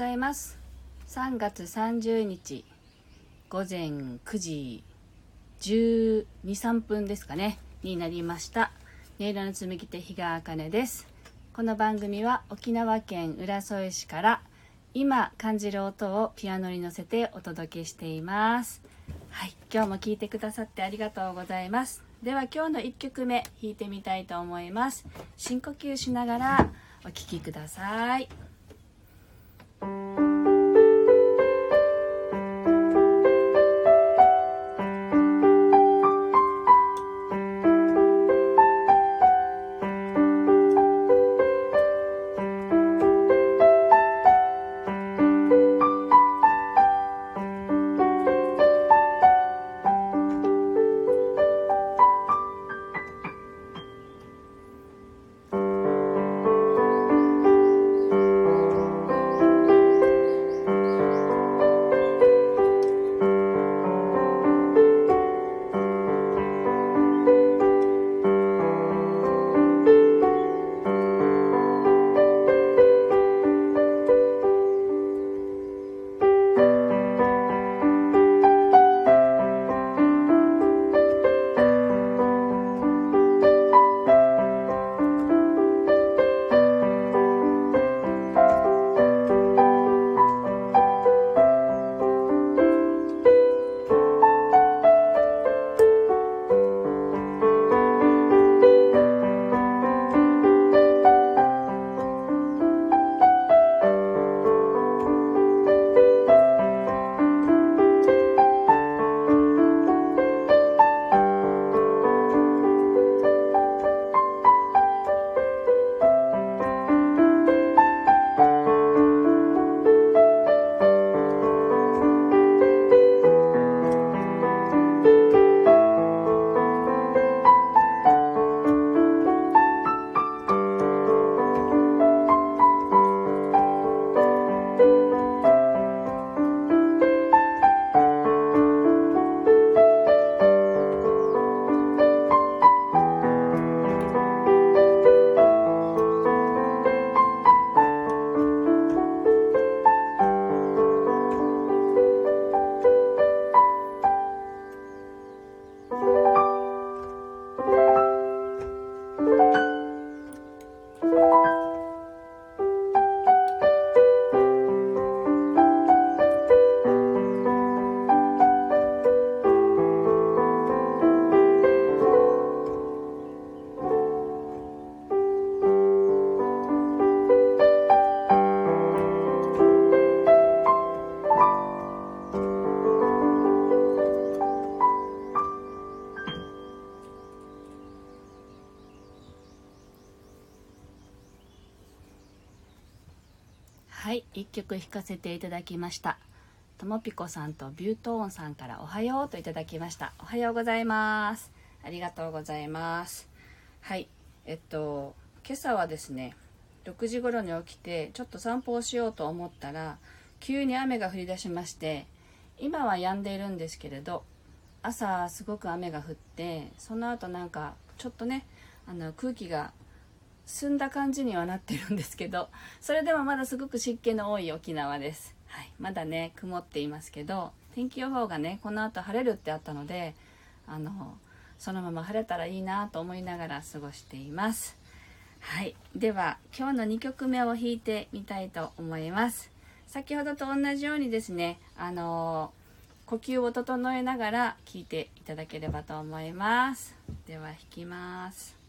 ございます。3月30日午前9時12、3分ですかねになりました。音色の紡手日川茜です。この番組は沖縄県浦添市から今感じる音をピアノに乗せてお届けしています。はい今日も聴いてくださってありがとうございます。では今日の1曲目弾いてみたいと思います。深呼吸しながらお聴きください。thank you はい1曲弾かせていただきました。ともぴこさんとビュートーンさんからおはようといただきました。おはようございます。ありがとうございます。はいえっと今朝はですね6時頃に起きてちょっと散歩をしようと思ったら急に雨が降り出しまして今は止んでいるんですけれど朝すごく雨が降ってその後なんかちょっとねあの空気が澄んだ感じにはなってるんですけどそれでもまだすごく湿気の多い沖縄です、はい、まだね曇っていますけど天気予報がねこの後晴れるってあったのであのそのまま晴れたらいいなと思いながら過ごしています。はい。では今日の2曲目を弾いてみたいと思います。先ほどと同じようにですねあの呼吸を整えながら聴いていただければと思います。では弾きます。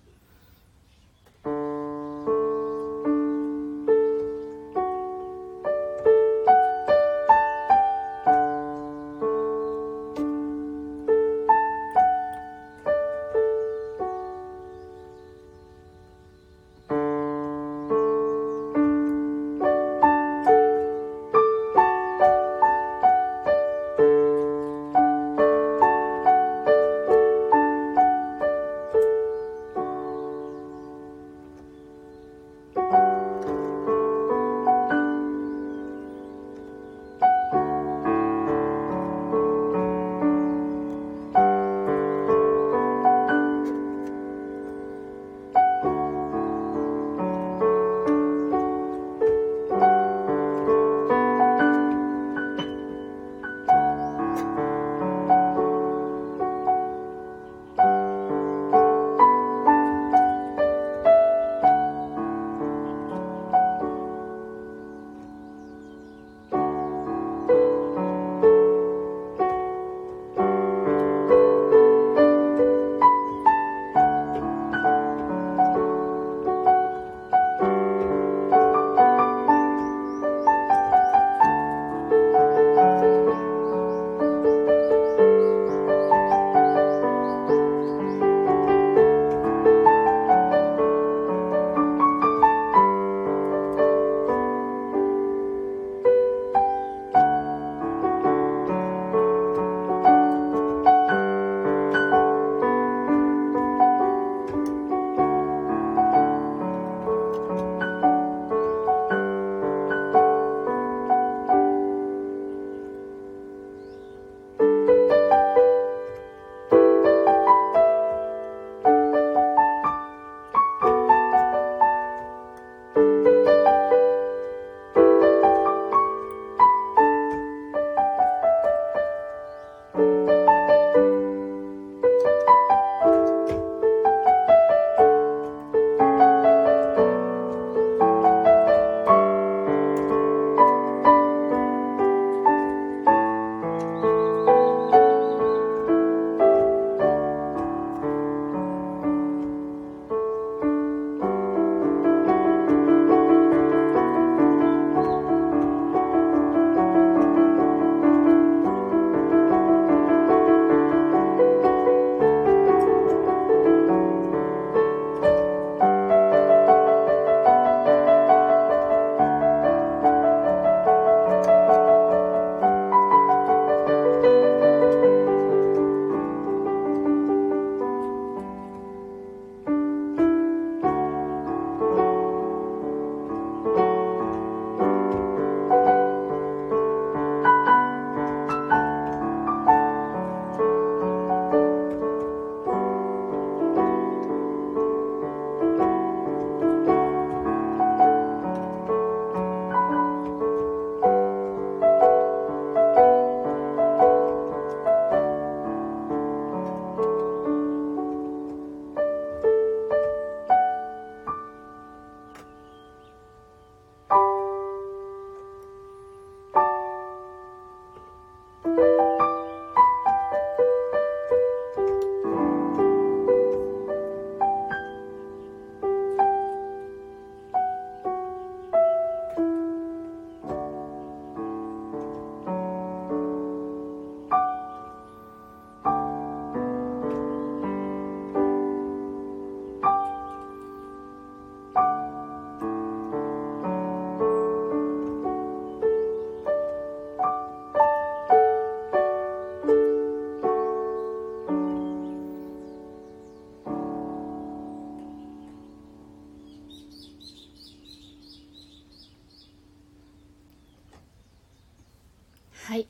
はい。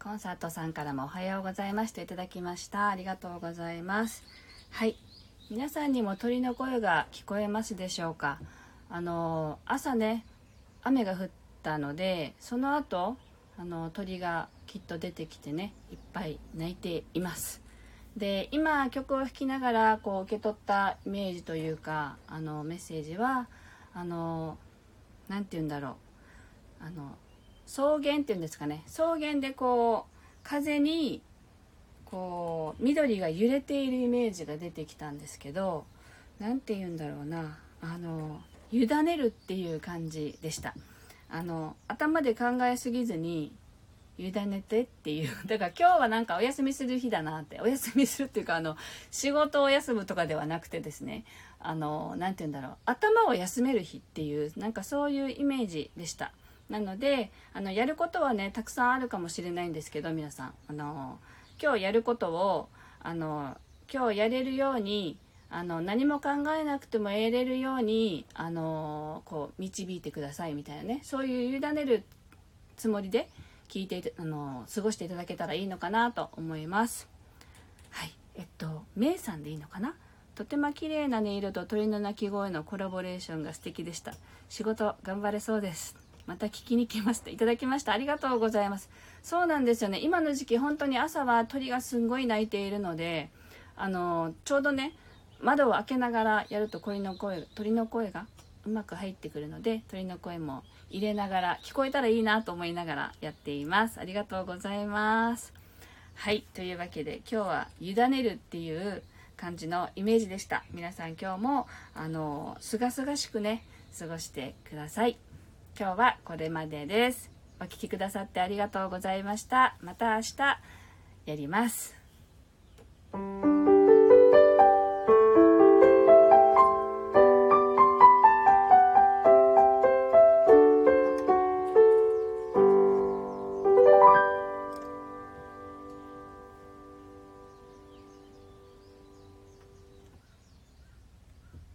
コンサートさんからもおはようございますといただきました。ありがとうございます。はい。皆さんにも鳥の声が聞こえますでしょうか？あの朝ね雨が降ったのでその後あの鳥がきっと出てきてねいっぱい泣いています。で今曲を弾きながらこう受け取ったイメージというかあのメッセージはあの何て言うんだろう。あの草原っていうんですかね。草原でこう風にこう緑が揺れているイメージが出てきたんですけど何て言うんだろうな。あの委ねるっていう感じでした。あの頭で考えすぎずに委ねてっていう。だから今日はなんかお休みする日だなって。お休みするっていうかあの仕事を休むとかではなくてですね。あの何て言うんだろう。頭を休める日っていうなんかそういうイメージでした。なのであのやることはねたくさんあるかもしれないんですけど皆さん。あの今日やることをあの今日やれるようにあの何も考えなくても得れるようにあのこう導いてくださいみたいなね。そういう委ねるつもりで聞いてあの過ごしていただけたらいいのかなと思います。はい。えっとめいさんでいいのかな？とても綺麗な音色と鳥の鳴き声のコラボレーションが素敵でした。仕事頑張れそうです。また聞きに来ました。いただきました。ありがとうございます。そうなんですよね。今の時期本当に朝は鳥がすんごい鳴いているのであのちょうどね窓を開けながらやると鳥の声鳥の声がうまく入ってくるので鳥の声も入れながら聞こえたらいいなと思いながらやっています。ありがとうございます。はい。というわけで今日は委ねるっていう感じのイメージでした。皆さん今日もあのすがすがしくね過ごしてください。今日はこれまでです。お聴きくださってありがとうございました。また明日やります。